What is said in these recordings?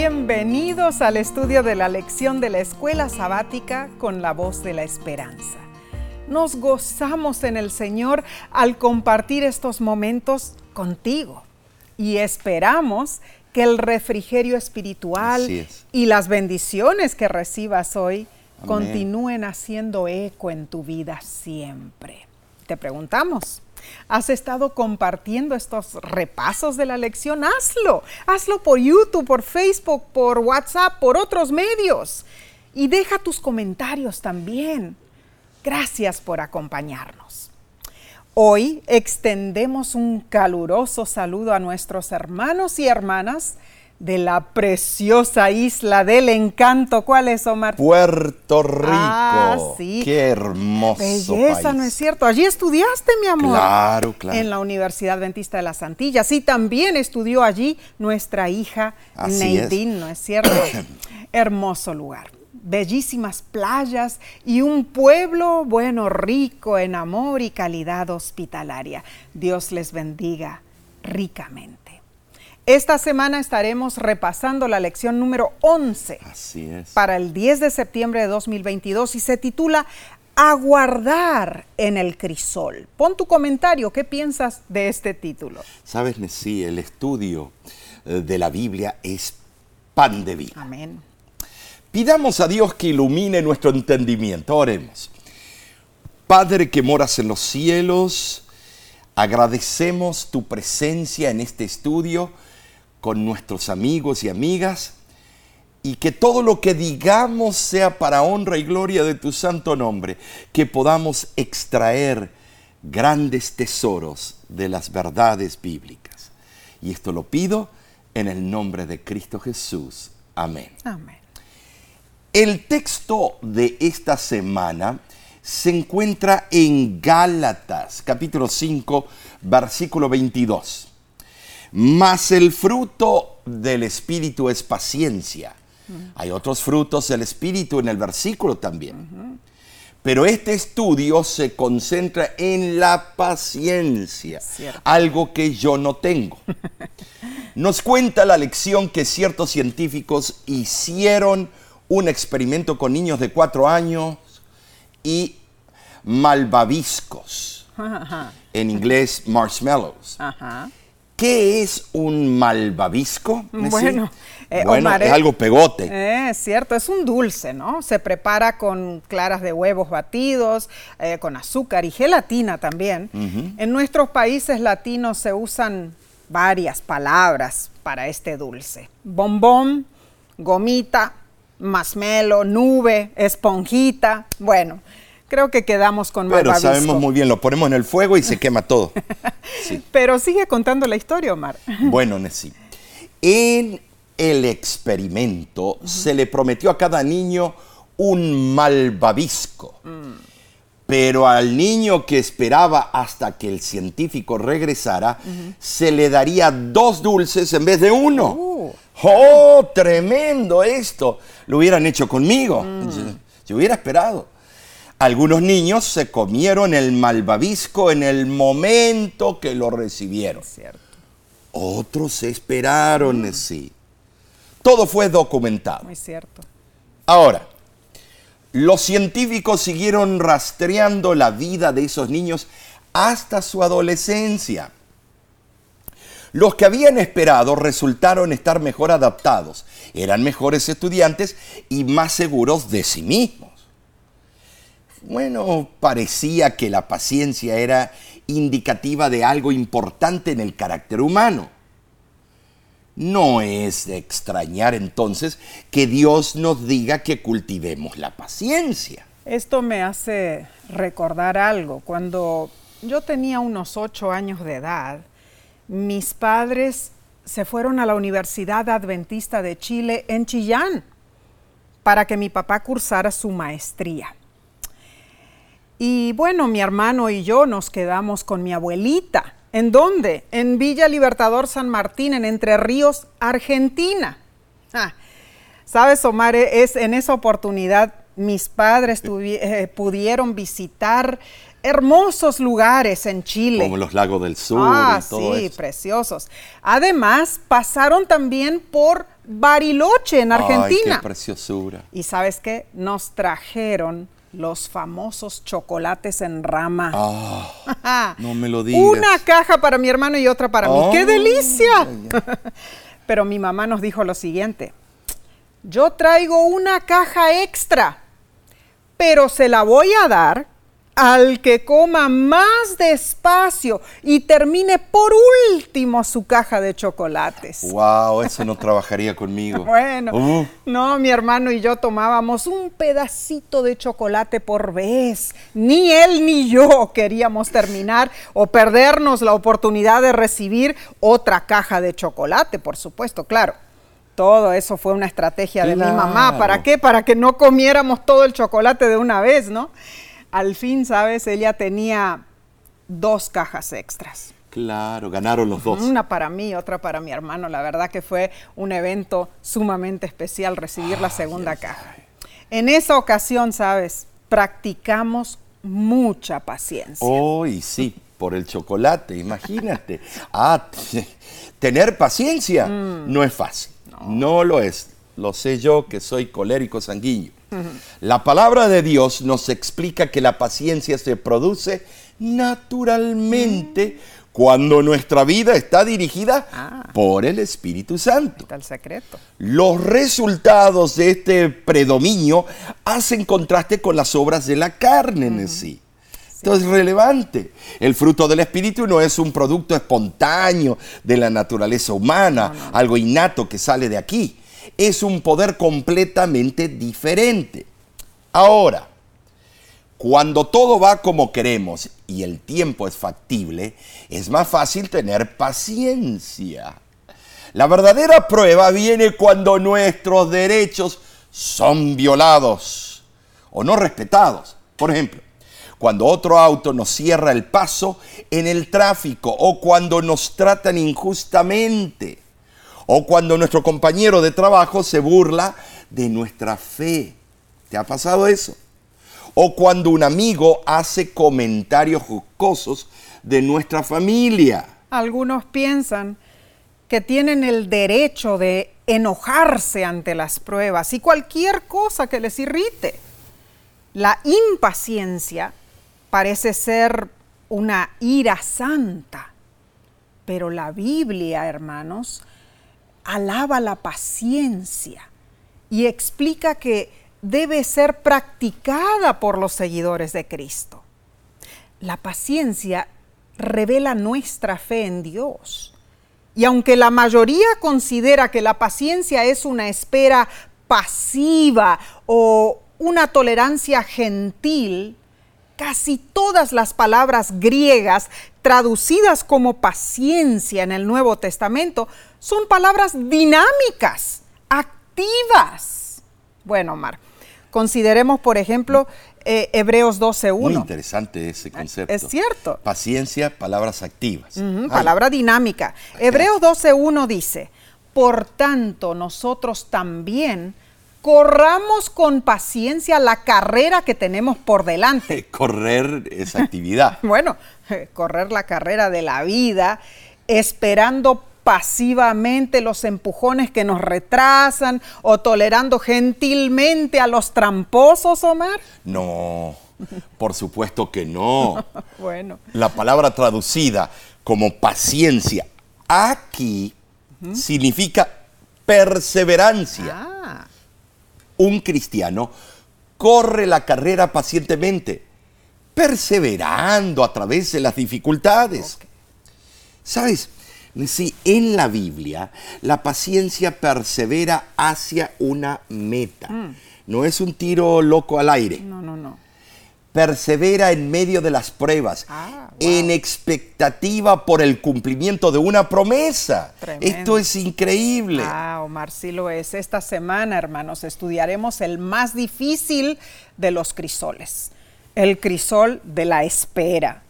bienvenidos al estudio de la lección de la escuela sabática con la voz de la esperanza. Nos gozamos en el Señor al compartir estos momentos contigo y esperamos que el refrigerio espiritual y las bendiciones que recibas hoy continúen haciendo eco en tu vida siempre. Te preguntamos, ¿has estado compartiendo estos repasos de la lección? Hazlo, hazlo por YouTube, por Facebook, por WhatsApp, por otros medios. Y deja tus comentarios también. Gracias por acompañarnos. Hoy extendemos un caluroso saludo a nuestros hermanos y hermanas de la preciosa isla del encanto. ¿Cuál es, Omar? Puerto Rico. Ah, sí. Qué hermoso Belleza, ¿no es cierto? Allí estudiaste, mi amor. Claro, claro. En la Universidad Adventista de las Antillas. Y también estudió allí nuestra hija Neidín, ¿no es cierto? Hermoso lugar bellísimas playas y un pueblo, bueno, rico en amor y calidad hospitalaria. Dios les bendiga ricamente. Esta semana estaremos repasando la lección número 11 Así es. para el 10 de septiembre de 2022 y se titula Aguardar en el crisol. Pon tu comentario, ¿qué piensas de este título? Sabes, sí, el estudio eh, de la Biblia es pan de vida. Amén. Pidamos a Dios que ilumine nuestro entendimiento. Oremos. Padre que moras en los cielos, agradecemos tu presencia en este estudio con nuestros amigos y amigas y que todo lo que digamos sea para honra y gloria de tu santo nombre, que podamos extraer grandes tesoros de las verdades bíblicas. Y esto lo pido en el nombre de Cristo Jesús. Amén. Amén. El texto de esta semana se encuentra en Gálatas, capítulo 5, versículo 22. Mas el fruto del Espíritu es paciencia. Hay otros frutos del Espíritu en el versículo también. Pero este estudio se concentra en la paciencia, algo que yo no tengo. Nos cuenta la lección que ciertos científicos hicieron un experimento con niños de cuatro años y malvaviscos. En inglés, marshmallows. ¿Qué es un malvavisco? Bueno, eh, es algo pegote. Eh, es cierto, es un dulce, ¿no? Se prepara con claras de huevos batidos, eh, con azúcar y gelatina también. En nuestros países latinos se usan varias palabras para este dulce. Bombón, gomita, masmelo, nube, esponjita. Bueno, creo que quedamos con Pero sabemos muy bien, lo ponemos en el fuego y se quema todo. Pero sigue contando la historia, Omar. Bueno, Nessie. En el experimento se le prometió a cada niño un malvavisco. Mm. Pero al niño que esperaba hasta que el científico regresara, se le daría dos dulces en vez de uno. Uh. ¡Oh, tremendo esto! Lo hubieran hecho conmigo. Mm. Yo, hubiera esperado. Algunos niños se comieron el malvavisco en el momento que lo recibieron. Cierto. Otros esperaron, mm. sí. Todo fue documentado. Muy cierto. Ahora, los científicos siguieron rastreando la vida de esos niños hasta su adolescencia. Los que habían esperado resultaron estar mejor adaptados, eran mejores estudiantes y más seguros de sí mismos. Bueno, parecía que la paciencia era indicativa de algo importante en el carácter humano. No es de extrañar entonces que Dios nos diga que cultivemos la paciencia. Esto me hace recordar algo. Cuando yo tenía unos ocho años de edad, mis padres se fueron a la Universidad Adventista de Chile en Chillán para que mi papá cursara su maestría. Y bueno, mi hermano y yo nos quedamos con mi abuelita. ¿En dónde? En Villa Libertador San Martín, en Entre Ríos, Argentina. Ah, Sabes, Omar, es en esa oportunidad mis padres eh, pudieron visitar hermosos lugares en Chile. Como los lagos del sur ah, y todo sí, preciosos. Además, pasaron también por Bariloche en Argentina. Ay, qué preciosura. Y sabes qué? Nos trajeron los famosos chocolates en rama. Ah, no me lo digas. Una caja para mi hermano y otra para mí. ¡Qué delicia! Pero mi mamá nos dijo lo siguiente. Yo traigo una caja extra, pero se la voy a dar al que coma más despacio y termine por último su caja de chocolates. Wow, eso no trabajaría conmigo. Bueno, Uh, no, mi hermano y yo tomábamos un pedacito de chocolate por vez. Ni él ni yo queríamos terminar o perdernos la oportunidad de recibir otra caja de chocolate, por supuesto, claro. Todo eso fue una estrategia de mi mamá. ¿Para qué? Para que no comiéramos todo el chocolate de una vez, ¿no? Al fin, ¿sabes? Ella tenía dos cajas extras. claro, ganaron los dos. Una para mí, otra para mi hermano. La verdad que fue un evento sumamente especial recibir la segunda caja. En esa ocasión, sabes, practicamos mucha paciencia. Oh, y sí, por el chocolate, imagínate. Ah, tener paciencia Mm. no es fácil. No. lo es. Lo sé yo que soy colérico sanguíneo. La palabra de Dios nos explica que la paciencia se produce naturalmente cuando nuestra vida está dirigida Ah. por el Espíritu Santo. Está el secreto. Los resultados de este predominio hacen contraste con las obras de la carne en sí. Esto es relevante. El fruto del Espíritu no es un producto espontáneo de la naturaleza humana, algo innato que sale de aquí. Es un poder completamente diferente. Ahora, cuando todo va como queremos y el tiempo es factible, es más fácil tener paciencia. La verdadera prueba viene cuando nuestros derechos son violados o no respetados. Por ejemplo, cuando otro auto nos cierra el paso en el tráfico o cuando nos tratan injustamente o cuando nuestro compañero de trabajo se burla de nuestra fe. ¿Te ha pasado eso? O cuando un amigo hace comentarios jocosos de nuestra familia. Algunos piensan que tienen el derecho de enojarse ante las pruebas y cualquier cosa que les irrite. La impaciencia parece ser una ira santa, pero la Biblia, hermanos, alaba la paciencia y explica que debe ser practicada por los seguidores de Cristo. La paciencia revela nuestra fe en Dios. Y aunque la mayoría considera que la paciencia es una espera pasiva o una tolerancia gentil, casi todas las palabras griegas traducidas como paciencia en el Nuevo Testamento son palabras dinámicas, activas. Bueno, Omar, consideremos, por ejemplo, eh, Hebreos Muy 12.1. interesante ese concepto. Es cierto. Paciencia, palabras activas. Palabra dinámica. Hebreos 12.1 dice, por tanto nosotros también corramos con paciencia la carrera que tenemos por delante. Correr es actividad. Bueno, correr la carrera de la vida, esperando pasivamente los empujones que nos retrasan o tolerando gentilmente a los tramposos, Omar. No, por supuesto que no. Bueno, La palabra traducida como paciencia aquí significa perseverancia. ah, Un cristiano corre la carrera pacientemente, perseverando a través de las dificultades. ¿Sabes? Sí, en la Biblia la paciencia persevera hacia una meta. No es un tiro loco al aire. no, no, no. Persevera en medio de las pruebas, Ah, wow. en expectativa por el cumplimiento de una promesa. Tremendo. Esto es increíble. Ah, Omar, sí lo es. Esta semana, hermanos, estudiaremos el más difícil de los crisoles, el crisol de la espera.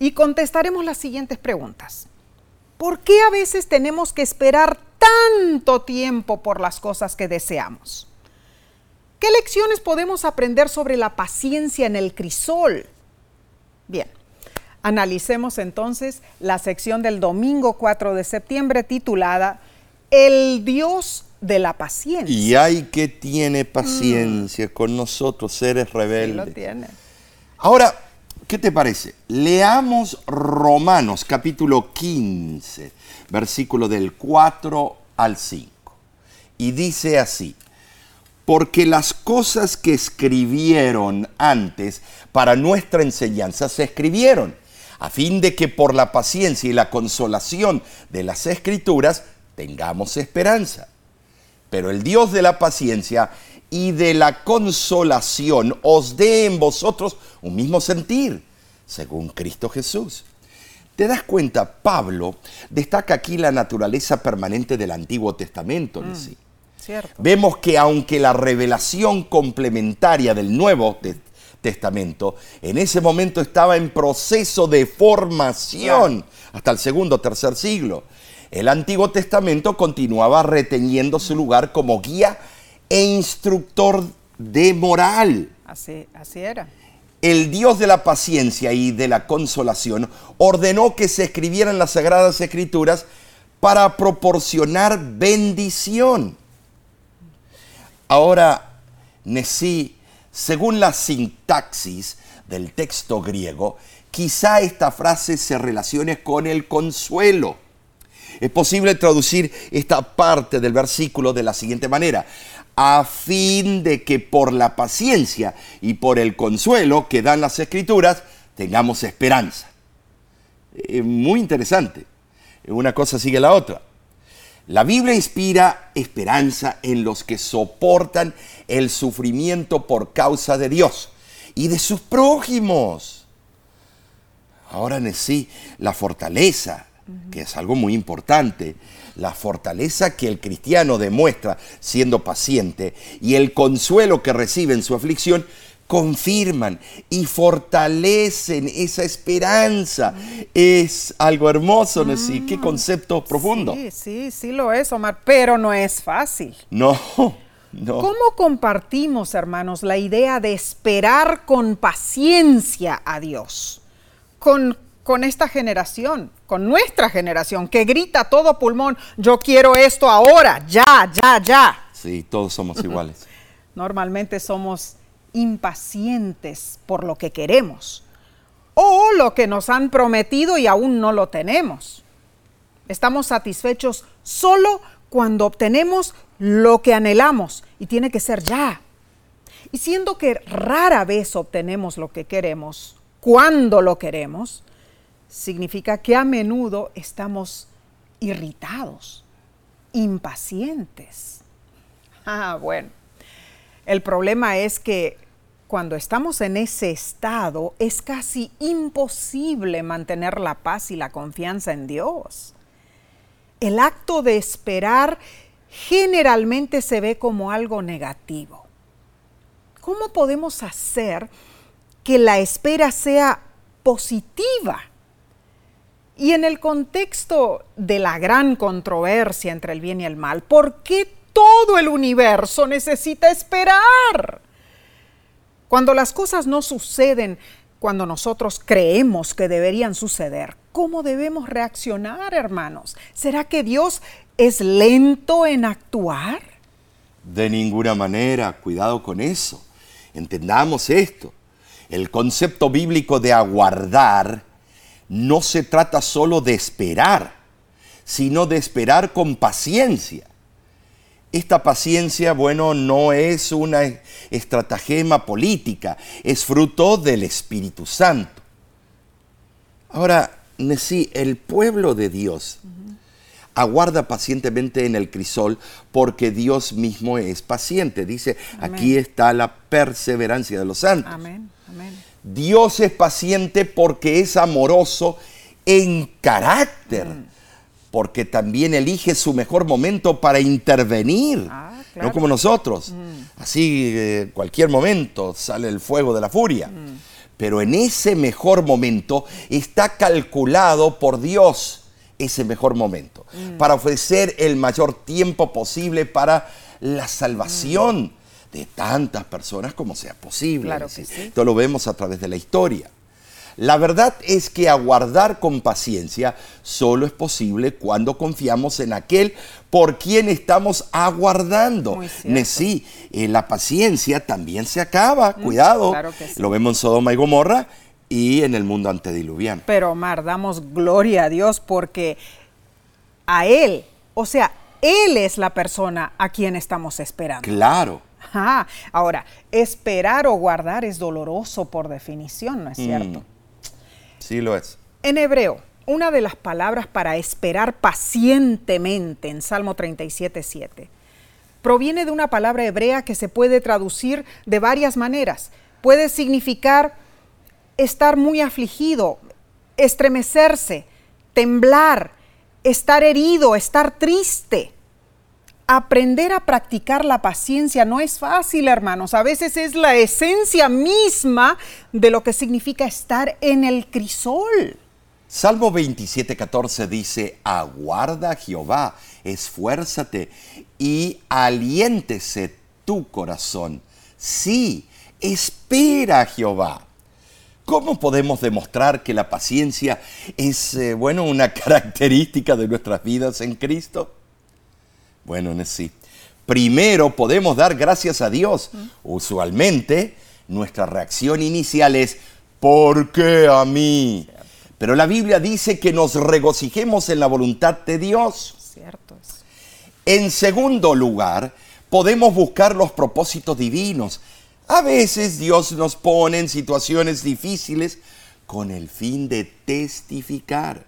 Y contestaremos las siguientes preguntas. ¿Por qué a veces tenemos que esperar tanto tiempo por las cosas que deseamos? ¿Qué lecciones podemos aprender sobre la paciencia en el crisol? Bien, analicemos entonces la sección del domingo 4 de septiembre titulada El Dios de la paciencia. Y hay que tiene paciencia con nosotros, seres Sí, lo rebeldes. tiene. Ahora, ¿qué te parece? Leamos Romanos capítulo 15, versículo del 4 al 5. Y dice así, porque las cosas que escribieron antes para nuestra enseñanza se escribieron, a fin de que por la paciencia y la consolación de las escrituras tengamos esperanza. Pero el Dios de la paciencia y de la consolación os dé en vosotros un mismo sentir, según Cristo Jesús. ¿Te das cuenta? Pablo destaca aquí la naturaleza permanente del Antiguo Testamento en sí. Cierto. Vemos que aunque la revelación complementaria del Nuevo Te- Testamento en ese momento estaba en proceso de formación hasta el segundo o tercer siglo, el Antiguo Testamento continuaba reteniendo su lugar como guía e instructor de moral. Así, así era. El Dios de la paciencia y de la consolación ordenó que se escribieran las Sagradas Escrituras para proporcionar bendición. Ahora, Nesí, según la sintaxis del texto griego, quizá esta frase se relacione con el consuelo. Es posible traducir esta parte del versículo de la siguiente manera, a fin de que por la paciencia y por el consuelo que dan las escrituras tengamos esperanza. Muy interesante. Una cosa sigue la otra. La Biblia inspira esperanza en los que soportan el sufrimiento por causa de Dios y de sus prójimos. Ahora en sí, la fortaleza, que es algo muy importante, la fortaleza que el cristiano demuestra siendo paciente y el consuelo que recibe en su aflicción, confirman y fortalecen esa esperanza. Es algo hermoso, Nesí. Qué concepto profundo. Sí, sí, sí lo es, Omar, pero no es fácil. No, no. ¿Cómo compartimos, hermanos, la idea de esperar con paciencia a Dios? Con, con esta generación, con nuestra generación, que grita a todo pulmón, yo quiero esto ahora, ya, ya, ya. Sí, todos somos iguales. Normalmente somos impacientes por lo que queremos o lo que nos han prometido y aún no lo tenemos. Estamos satisfechos solo cuando obtenemos lo que anhelamos y tiene que ser ya. Y siendo que rara vez obtenemos lo que queremos, cuando lo queremos, significa que a menudo estamos irritados, impacientes. Ah, bueno. El problema es que cuando estamos en ese estado es casi imposible mantener la paz y la confianza en Dios. El acto de esperar generalmente se ve como algo negativo. ¿Cómo podemos hacer que la espera sea positiva? Y en el contexto de la gran controversia entre el bien y el mal, ¿por qué todo el universo necesita esperar? Cuando las cosas no suceden cuando nosotros creemos que deberían suceder, ¿cómo debemos reaccionar, hermanos? ¿Será que Dios es lento en actuar? De ninguna manera, cuidado con eso. Entendamos esto. El concepto bíblico de aguardar no se trata solo de esperar, sino de esperar con paciencia. Esta paciencia, bueno, no es una estratagema política, es fruto del Espíritu Santo. Ahora, sí, el pueblo de Dios aguarda pacientemente en el crisol porque Dios mismo es paciente. Dice, Amén. aquí está la perseverancia de los santos. Amén, amén. Dios es paciente porque es amoroso en carácter, Mm. porque también elige su mejor momento para intervenir, Ah, claro. no como nosotros. Así, eh, cualquier momento sale el fuego de la furia. Mm. Pero en ese mejor momento está calculado por Dios ese mejor momento, Mm. para ofrecer el mayor tiempo posible para la salvación de tantas personas como sea posible. Claro sí. Esto lo vemos a través de la historia. La verdad es que aguardar con paciencia solo es posible cuando confiamos en aquel por quien estamos aguardando. Sí, eh, la paciencia también se acaba, mm, cuidado. Lo vemos en Sodoma y Gomorra y en el mundo antediluviano. Pero Omar, damos gloria a Dios porque a Él, o sea, Él es la persona a quien estamos esperando. Claro. Ahora, esperar o guardar es doloroso por definición, ¿no es mm. cierto? Sí lo es. En hebreo, una de las palabras para esperar pacientemente en Salmo 37, 7 proviene de una palabra hebrea que se puede traducir de varias maneras. Puede significar estar muy afligido, estremecerse, temblar, estar herido, estar triste. Aprender a practicar la paciencia no es fácil, hermanos. A veces es la esencia misma de lo que significa estar en el crisol. Salmo 27:14 dice, aguarda Jehová, esfuérzate y aliéntese tu corazón. Sí, espera a Jehová. ¿Cómo podemos demostrar que la paciencia es, eh, bueno, una característica de nuestras vidas en Cristo? Bueno, sí. Primero podemos dar gracias a Dios. Usualmente nuestra reacción inicial es, ¿por qué a mí? Pero la Biblia dice que nos regocijemos en la voluntad de Dios. Cierto. En segundo lugar, podemos buscar los propósitos divinos. A veces Dios nos pone en situaciones difíciles con el fin de testificar.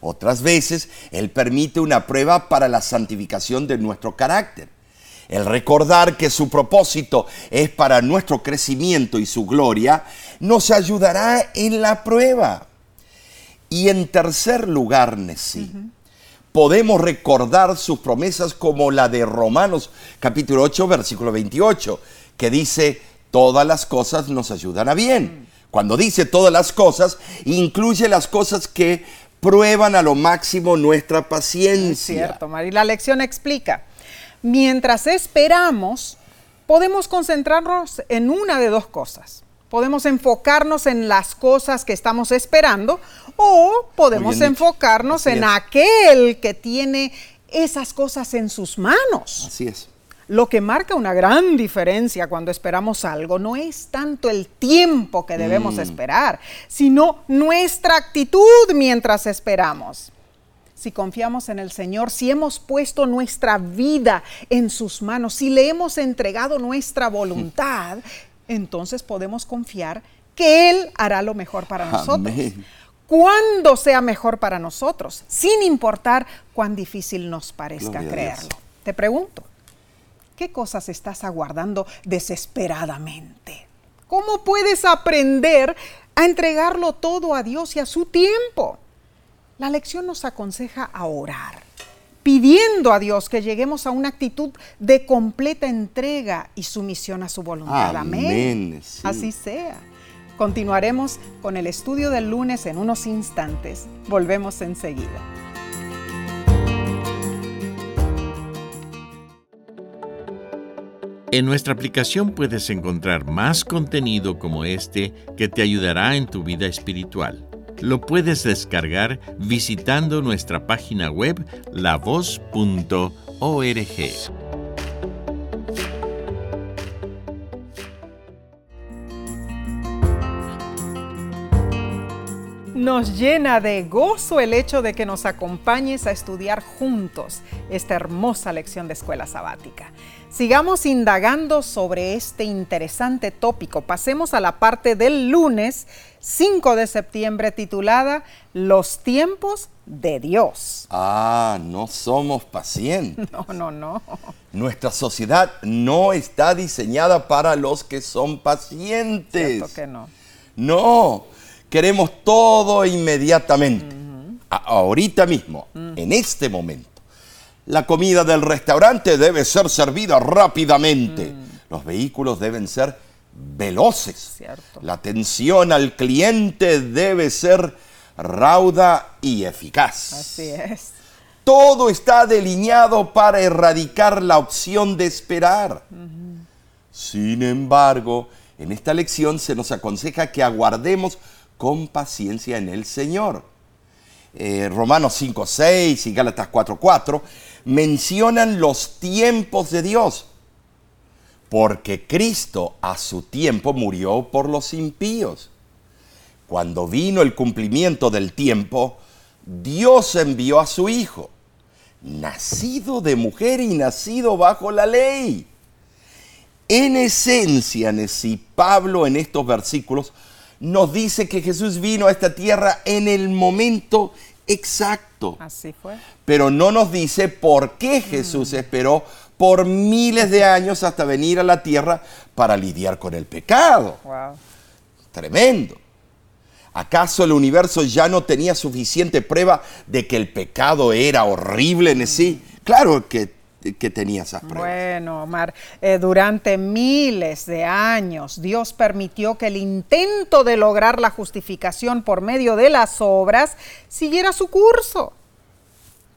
Otras veces Él permite una prueba para la santificación de nuestro carácter. El recordar que su propósito es para nuestro crecimiento y su gloria nos ayudará en la prueba. Y en tercer lugar, Nesí, podemos recordar sus promesas como la de Romanos capítulo 8, versículo 28, que dice, todas las cosas nos ayudan a bien. Cuando dice todas las cosas, incluye las cosas que prueban a lo máximo nuestra paciencia. Es cierto, Mari. La lección explica, mientras esperamos, podemos concentrarnos en una de dos cosas. Podemos enfocarnos en las cosas que estamos esperando o podemos enfocarnos en aquel que tiene esas cosas en sus manos. Así es. Lo que marca una gran diferencia cuando esperamos algo no es tanto el tiempo que debemos mm. esperar, sino nuestra actitud mientras esperamos. Si confiamos en el Señor, si hemos puesto nuestra vida en sus manos, si le hemos entregado nuestra voluntad, entonces podemos confiar que Él hará lo mejor para nosotros. Cuando sea mejor para nosotros, sin importar cuán difícil nos parezca creerlo. Te pregunto, ¿Qué cosas estás aguardando desesperadamente? ¿Cómo puedes aprender a entregarlo todo a Dios y a su tiempo? La lección nos aconseja a orar, pidiendo a Dios que lleguemos a una actitud de completa entrega y sumisión a su voluntad. Amén. Así sea. Continuaremos con el estudio del lunes en unos instantes. Volvemos enseguida. En nuestra aplicación puedes encontrar más contenido como este que te ayudará en tu vida espiritual. Lo puedes descargar visitando nuestra página web lavoz.org. Nos llena de gozo el hecho de que nos acompañes a estudiar juntos esta hermosa lección de escuela sabática. Sigamos indagando sobre este interesante tópico. Pasemos a la parte del lunes 5 de septiembre titulada Los tiempos de Dios. Ah, no somos pacientes. No, no, no. Nuestra sociedad no está diseñada para los que son pacientes. Cierto que no. No, queremos todo inmediatamente. ahorita mismo, en este momento. La comida del restaurante debe ser servida rápidamente. Mm. Los vehículos deben ser veloces. La atención al cliente debe ser rauda y eficaz. Así es. Todo está delineado para erradicar la opción de esperar. Sin embargo, en esta lección se nos aconseja que aguardemos con paciencia en el Señor. Eh, Romanos 5, 6 y Gálatas 4, 4 mencionan los tiempos de Dios, porque Cristo a su tiempo murió por los impíos. Cuando vino el cumplimiento del tiempo, Dios envió a su Hijo, nacido de mujer y nacido bajo la ley. En esencia, si Pablo en estos versículos nos dice que Jesús vino a esta tierra en el momento exacto. Así fue. Pero no nos dice por qué Jesús esperó por miles de años hasta venir a la tierra para lidiar con el pecado. Wow. Tremendo. ¿Acaso el universo ya no tenía suficiente prueba de que el pecado era horrible en sí? Claro que, que tenía esas pruebas. Bueno, Omar, eh, durante miles de años Dios permitió que el intento de lograr la justificación por medio de las obras siguiera su curso.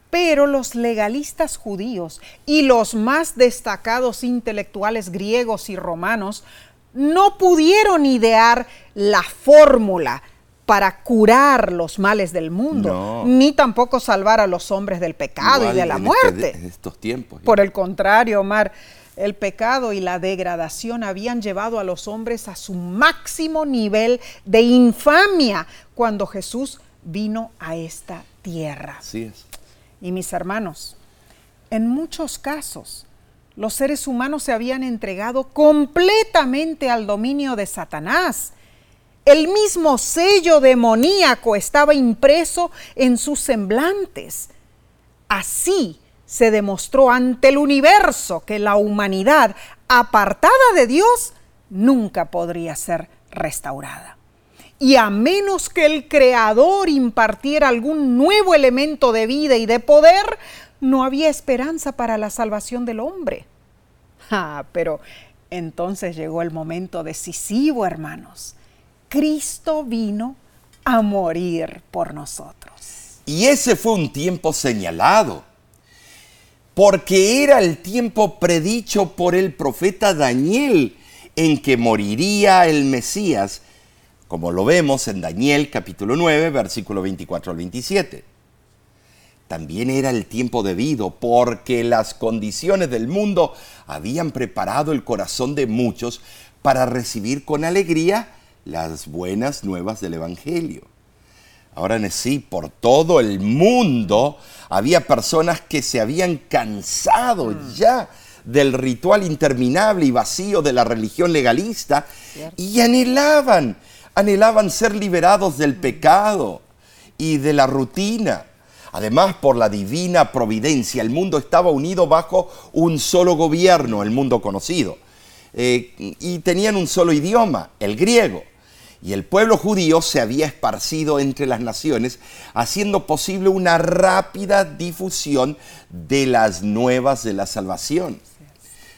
Pero los legalistas judíos y los más destacados intelectuales griegos y romanos no pudieron idear la fórmula para curar los males del mundo, ni tampoco salvar a los hombres del pecado y de la en muerte. este- en estos tiempos. Por el contrario, Omar, el pecado y la degradación habían llevado a los hombres a su máximo nivel de infamia cuando Jesús vino a esta tierra. Así es. Y mis hermanos, en muchos casos, los seres humanos se habían entregado completamente al dominio de Satanás. El mismo sello demoníaco estaba impreso en sus semblantes. Así se demostró ante el universo que la humanidad, apartada de Dios, nunca podría ser restaurada. Y a menos que el Creador impartiera algún nuevo elemento de vida y de poder, no había esperanza para la salvación del hombre. Ah, pero entonces llegó el momento decisivo, hermanos. Cristo vino a morir por nosotros. Y ese fue un tiempo señalado, porque era el tiempo predicho por el profeta Daniel en que moriría el Mesías, como lo vemos en Daniel capítulo 9, versículo 24 al 27. También era el tiempo debido porque las condiciones del mundo habían preparado el corazón de muchos para recibir con alegría las buenas nuevas del Evangelio. Ahora en sí, por todo el mundo había personas que se habían cansado ya del ritual interminable y vacío de la religión legalista y anhelaban, anhelaban ser liberados del pecado y de la rutina. Además, por la divina providencia, el mundo estaba unido bajo un solo gobierno, el mundo conocido. Eh, y tenían un solo idioma, el griego. Y el pueblo judío se había esparcido entre las naciones, haciendo posible una rápida difusión de las nuevas de la salvación.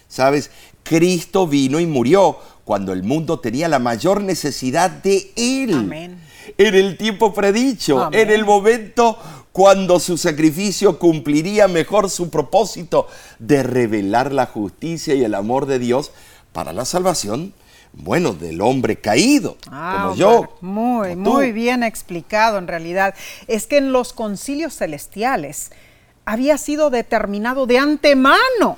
¿Sabes? Cristo vino y murió cuando el mundo tenía la mayor necesidad de Él. Amén. En el tiempo predicho, Amén. en el momento cuando su sacrificio cumpliría mejor su propósito de revelar la justicia y el amor de Dios para la salvación, bueno, del hombre caído, Ah, como yo. Muy, como muy bien explicado en realidad. Es que en los concilios celestiales había sido determinado de antemano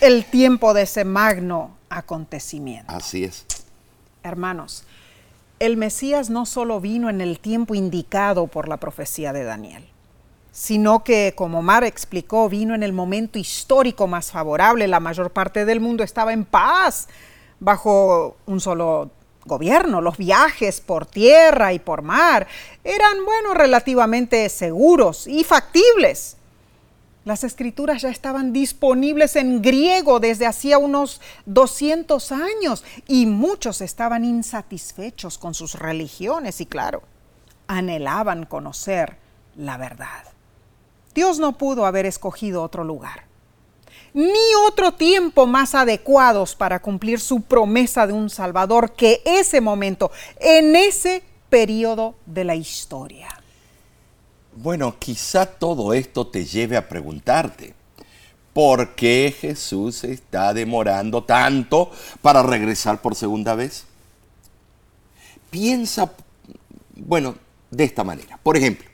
el tiempo de ese magno acontecimiento. Así es. Hermanos, el Mesías no solo vino en el tiempo indicado por la profecía de Daniel, sino que, como Mar explicó, vino en el momento histórico más favorable. La mayor parte del mundo estaba en paz bajo un solo gobierno. Los viajes por tierra y por mar eran, bueno, relativamente seguros y factibles. Las escrituras ya estaban disponibles en griego desde hacía unos 200 años y muchos estaban insatisfechos con sus religiones y claro, anhelaban conocer la verdad. Dios no pudo haber escogido otro lugar, ni otro tiempo más adecuados para cumplir su promesa de un Salvador que ese momento, en ese periodo de la historia. Bueno, quizá todo esto te lleve a preguntarte, ¿por qué Jesús está demorando tanto para regresar por segunda vez? Piensa Bueno, de esta manera. Por ejemplo,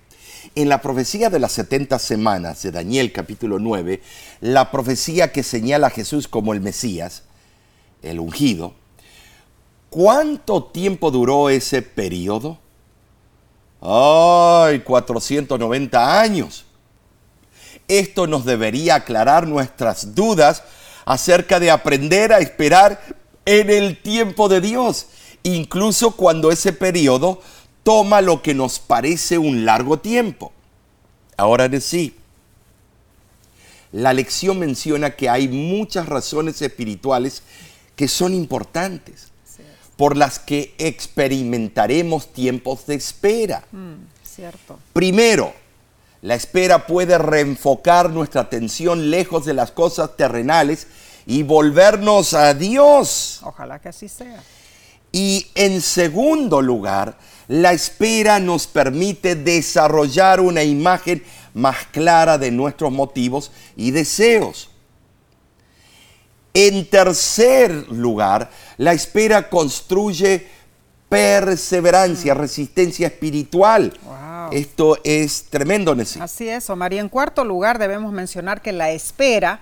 en la profecía de las 70 semanas de Daniel capítulo 9, la profecía que señala a Jesús como el Mesías, el ungido, ¿cuánto tiempo duró ese periodo? ¡Ay! 490 años. Esto nos debería aclarar nuestras dudas acerca de aprender a esperar en el tiempo de Dios, incluso cuando ese periodo toma lo que nos parece un largo tiempo. Ahora de sí, la lección menciona que hay muchas razones espirituales que son importantes, por las que experimentaremos tiempos de espera. Mm, cierto. Primero, la espera puede reenfocar nuestra atención lejos de las cosas terrenales y volvernos a Dios. Ojalá que así sea. Y en segundo lugar, la espera nos permite desarrollar una imagen más clara de nuestros motivos y deseos. En tercer lugar, la espera construye perseverancia, resistencia espiritual. Wow. Esto es tremendo, Nessie. Así es, Omar. Y en cuarto lugar debemos mencionar que la espera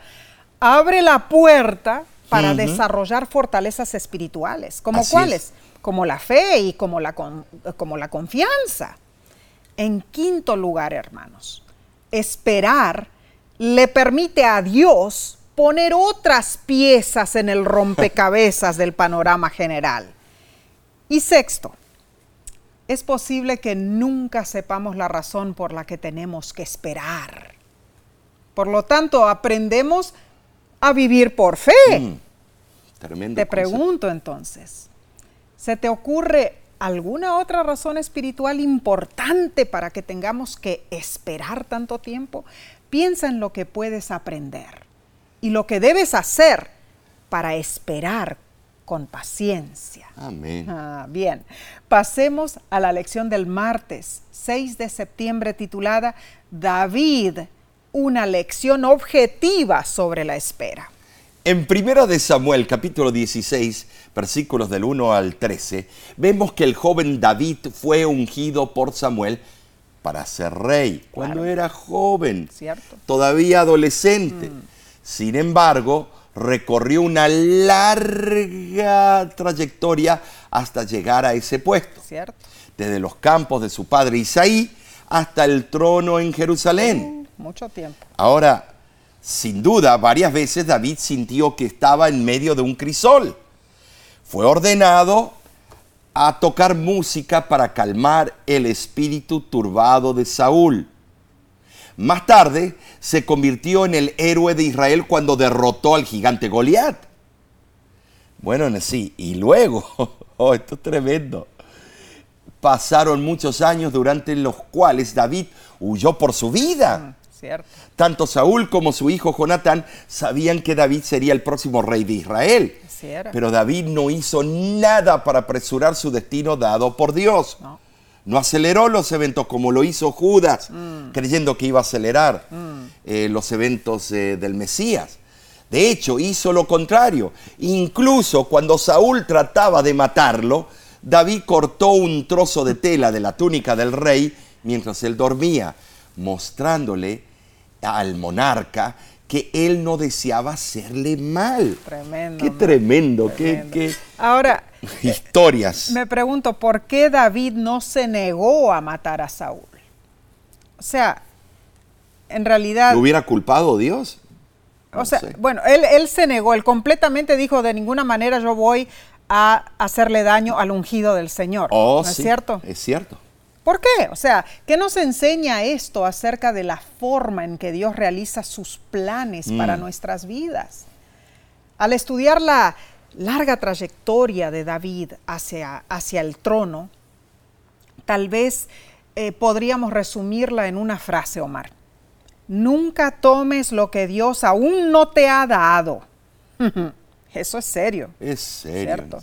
abre la puerta para desarrollar fortalezas espirituales. ¿Como cuáles? es. Como la fe y como la, como la confianza. En quinto lugar, hermanos, esperar le permite a Dios poner otras piezas en el rompecabezas del panorama general. Y sexto, es posible que nunca sepamos la razón por la que tenemos que esperar. Por lo tanto, aprendemos a vivir por fe. Mm, tremendo. Te pregunto entonces, ¿se te ocurre alguna otra razón espiritual importante para que tengamos que esperar tanto tiempo? Piensa en lo que puedes aprender y lo que debes hacer para esperar con paciencia. Amén. Ah, bien, pasemos a la lección del martes 6 de septiembre titulada David, una lección objetiva sobre la espera. En Primera de Samuel, capítulo 16, versículos del 1 al 13, vemos que el joven David fue ungido por Samuel para ser rey cuando era joven, ¿Cierto? todavía adolescente. Sin embargo, recorrió una larga trayectoria hasta llegar a ese puesto, ¿Cierto? desde los campos de su padre Isaí hasta el trono en Jerusalén. Mucho tiempo. Ahora, sin duda, varias veces David sintió que estaba en medio de un crisol. Fue ordenado a tocar música para calmar el espíritu turbado de Saúl. Más tarde se convirtió en el héroe de Israel cuando derrotó al gigante Goliat. Bueno, sí, y luego, oh, esto es tremendo. Pasaron muchos años durante los cuales David huyó por su vida. ¿Cierto? Tanto Saúl como su hijo Jonatán sabían que David sería el próximo rey de Israel. Así era. Pero David no hizo nada para apresurar su destino dado por Dios. No. No aceleró los eventos como lo hizo Judas, creyendo que iba a acelerar eh, los eventos eh, del Mesías. De hecho, hizo lo contrario. Incluso cuando Saúl trataba de matarlo, David cortó un trozo de tela de la túnica del rey mientras él dormía, mostrándole al monarca que él no deseaba hacerle mal. Tremendo. Qué tremendo, qué, qué Ahora, historias. me pregunto, ¿por qué David no se negó a matar a Saúl? O sea, en realidad... ¿Lo hubiera culpado Dios? O sea, sé. bueno, él, él se negó, él completamente dijo, de ninguna manera yo voy a hacerle daño al ungido del Señor. Oh, ¿No es cierto? Es cierto. ¿Por qué? O sea, ¿qué nos enseña esto acerca de la forma en que Dios realiza sus planes para Mm. nuestras vidas? Al estudiar la larga trayectoria de David hacia, hacia el trono, tal vez eh, podríamos resumirla en una frase, Omar. Nunca tomes lo que Dios aún no te ha dado. Eso es serio. Es serio. Cierto.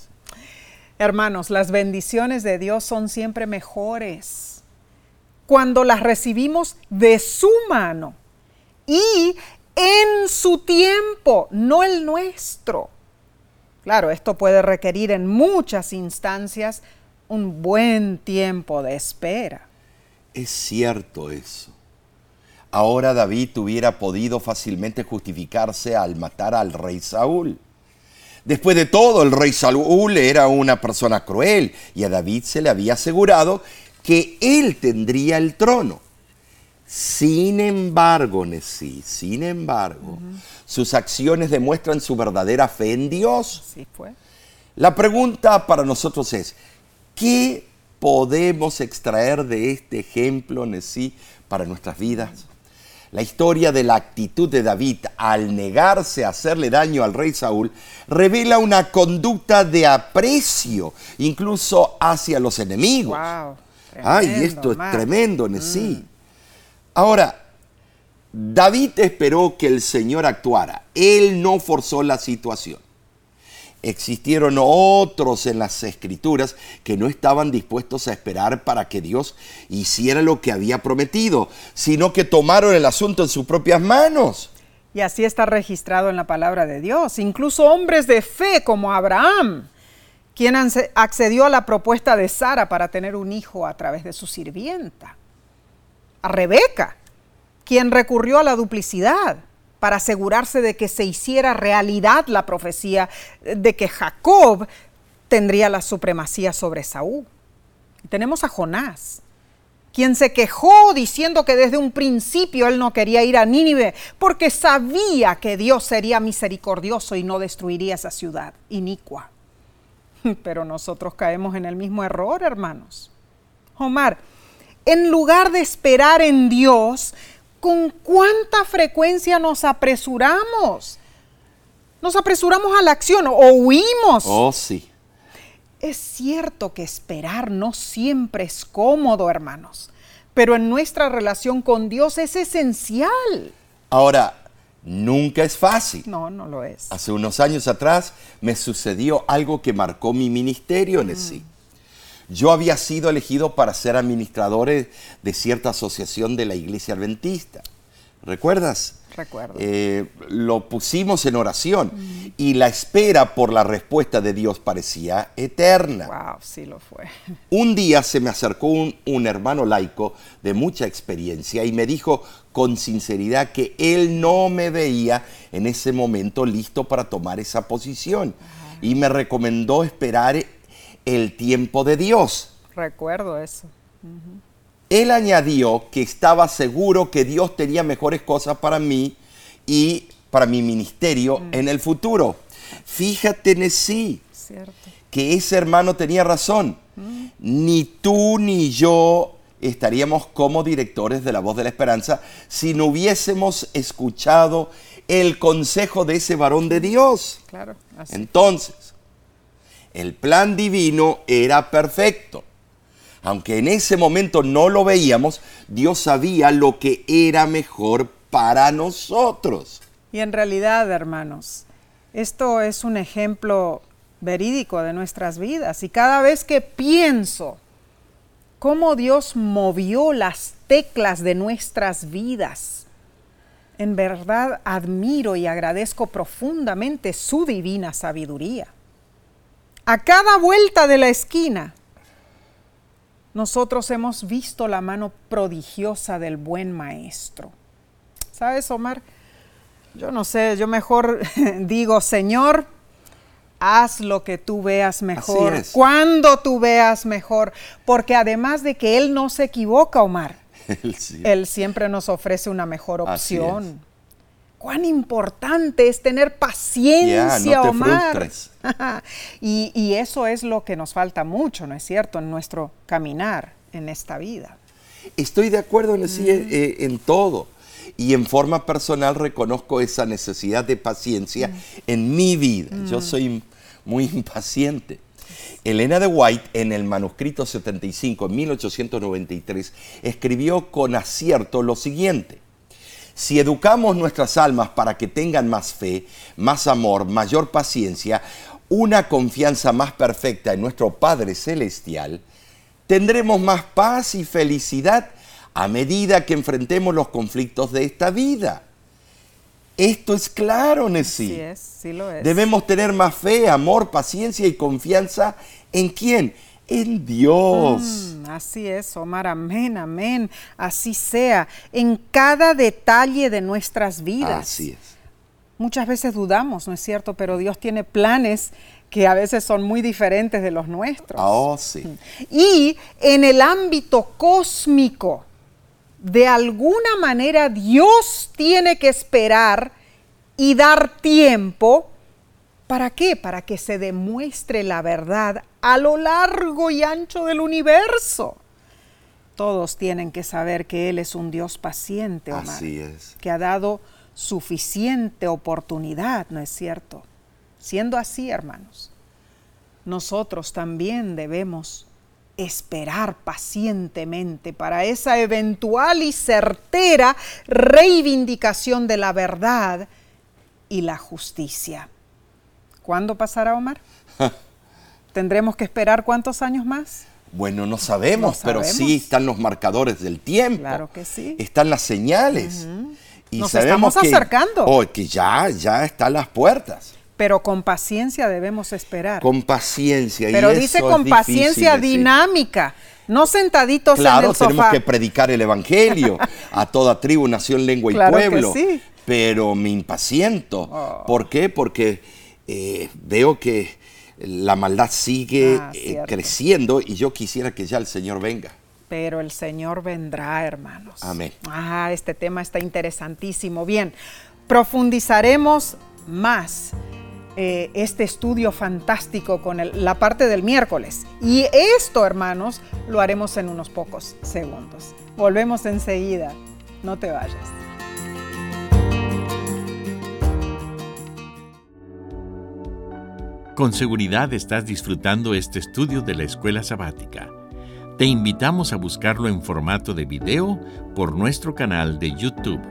Hermanos, las bendiciones de Dios son siempre mejores cuando las recibimos de su mano y en su tiempo, no el nuestro. Claro, esto puede requerir en muchas instancias un buen tiempo de espera. Es cierto eso. Ahora David hubiera podido fácilmente justificarse al matar al rey Saúl. Después de todo, el rey Saúl era una persona cruel y a David se le había asegurado que él tendría el trono. Sin embargo, Nesí, sin embargo, sus acciones demuestran su verdadera fe en Dios. Sí fue. La pregunta para nosotros es, ¿qué podemos extraer de este ejemplo, Nesí, para nuestras vidas? La historia de la actitud de David al negarse a hacerle daño al rey Saúl revela una conducta de aprecio, incluso hacia los enemigos. Wow. Ay, esto es tremendo, sí. Ahora, David esperó que el Señor actuara. Él no forzó la situación. Existieron otros en las escrituras que no estaban dispuestos a esperar para que Dios hiciera lo que había prometido, sino que tomaron el asunto en sus propias manos. Y así está registrado en la palabra de Dios. Incluso hombres de fe como Abraham, quien accedió a la propuesta de Sara para tener un hijo a través de su sirvienta. A Rebeca, quien recurrió a la duplicidad para asegurarse de que se hiciera realidad la profecía de que Jacob tendría la supremacía sobre Saúl. Tenemos a Jonás, quien se quejó diciendo que desde un principio él no quería ir a Nínive porque sabía que Dios sería misericordioso y no destruiría esa ciudad inicua. Pero nosotros caemos en el mismo error, hermanos. Omar, en lugar de esperar en Dios, ¿con cuánta frecuencia nos apresuramos? Nos apresuramos a la acción o huimos. Oh, sí. Es cierto que esperar no siempre es cómodo, hermanos, pero en nuestra relación con Dios es esencial. Ahora, nunca es fácil. No, no lo es. Hace unos años atrás me sucedió algo que marcó mi ministerio en sí. Yo había sido elegido para ser administrador de cierta asociación de la iglesia adventista. ¿Recuerdas? Recuerdo. Eh, lo pusimos en oración y la espera por la respuesta de Dios parecía eterna. Wow, sí lo fue. Un día se me acercó un, un hermano laico de mucha experiencia y me dijo con sinceridad que él no me veía en ese momento listo para tomar esa posición y me recomendó esperar el tiempo de Dios. Recuerdo eso. Él añadió que estaba seguro que Dios tenía mejores cosas para mí y para mi ministerio en el futuro. Fíjate, Nesí, que ese hermano tenía razón. Ni tú ni yo estaríamos como directores de la voz de la esperanza si no hubiésemos escuchado el consejo de ese varón de Dios. Claro. Así. Entonces, el plan divino era perfecto. Aunque en ese momento no lo veíamos, Dios sabía lo que era mejor para nosotros. Y en realidad, hermanos, esto es un ejemplo verídico de nuestras vidas. Y cada vez que pienso cómo Dios movió las teclas de nuestras vidas, en verdad admiro y agradezco profundamente su divina sabiduría. A cada vuelta de la esquina, nosotros hemos visto la mano prodigiosa del buen maestro. ¿Sabes, Omar? Yo no sé, yo mejor digo, Señor, haz lo que tú veas mejor, cuando tú veas mejor, porque además de que Él no se equivoca, Omar, Él sí. Él siempre nos ofrece una mejor opción. Cuán importante es tener paciencia, Ya, no te Omar. y, y eso es lo que nos falta mucho, ¿no es cierto?, en nuestro caminar en esta vida. Estoy de acuerdo en, sí, eh, en todo. Y en forma personal reconozco esa necesidad de paciencia en mi vida. Yo soy muy impaciente. Elena de White, en el manuscrito 75, en 1893, escribió con acierto lo siguiente. Si educamos nuestras almas para que tengan más fe, más amor, mayor paciencia, una confianza más perfecta en nuestro Padre Celestial, tendremos más paz y felicidad a medida que enfrentemos los conflictos de esta vida. Esto es claro, Nessie. Sí es, sí lo es. Debemos tener más fe, amor, paciencia y confianza en quién? En Dios. Mm, así es, Omar, amén, amén. Así sea, en cada detalle de nuestras vidas. Así es. Muchas veces dudamos, ¿no es cierto? Pero Dios tiene planes que a veces son muy diferentes de los nuestros. Oh, sí. Y en el ámbito cósmico, de alguna manera Dios tiene que esperar y dar tiempo. ¿Para qué? Para que se demuestre la verdad a lo largo y ancho del universo. Todos tienen que saber que Él es un Dios paciente, Omar, Así es. que ha dado suficiente oportunidad, ¿no es cierto? Siendo así, hermanos, nosotros también debemos esperar pacientemente para esa eventual y certera reivindicación de la verdad y la justicia. ¿Cuándo pasará, Omar? ¿Tendremos que esperar cuántos años más? Bueno, no sabemos, No pero sí están los marcadores del tiempo. Claro que sí. Están las señales. Y Nos sabemos estamos que, acercando. oh, que ya, ya están las puertas. Pero con paciencia debemos esperar. Con paciencia. y Pero dice con paciencia decir. dinámica, no sentaditos en Claro, el tenemos sofá. que predicar el evangelio a toda tribu, nación, lengua y Claro que pueblo. sí. Pero me impaciento. Oh. ¿Por qué? Porque eh, veo que la maldad sigue Ah, eh, creciendo y yo quisiera que ya el Señor venga. Pero el Señor vendrá, hermanos. Amén. Ah, este tema está interesantísimo. Bien, profundizaremos más eh, este estudio fantástico con el- la parte del miércoles. Y esto, hermanos, lo haremos en unos pocos segundos. Volvemos enseguida. No te vayas. Con seguridad estás disfrutando este estudio de la escuela sabática. Te invitamos a buscarlo en formato de video por nuestro canal de YouTube.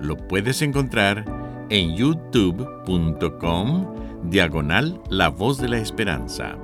Lo puedes encontrar en youtube.com diagonal La Voz de la Esperanza.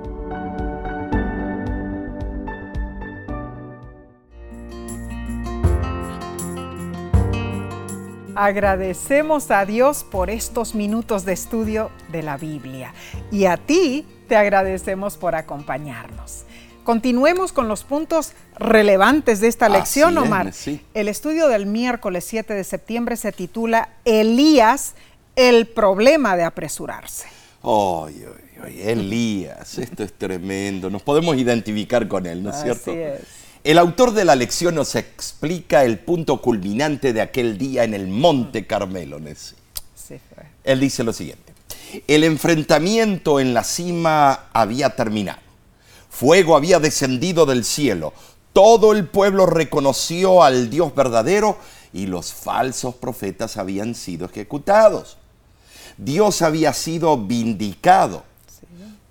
Agradecemos a Dios por estos minutos de estudio de la Biblia y a ti te agradecemos por acompañarnos. Continuemos con los puntos relevantes de esta Así lección, es, Omar. sí. El estudio del miércoles 7 de septiembre se titula Elías, el problema de apresurarse. Ay, ay, ay, Elías, esto es tremendo. Nos podemos identificar con él, ¿no es Así cierto? es. El autor de la lección nos explica el punto culminante de aquel día en el Monte Carmelo. Nessie. Sí, fue. Él dice lo siguiente. El enfrentamiento en la cima había terminado. Fuego había descendido del cielo. Todo el pueblo reconoció al Dios verdadero y los falsos profetas habían sido ejecutados. Dios había sido vindicado.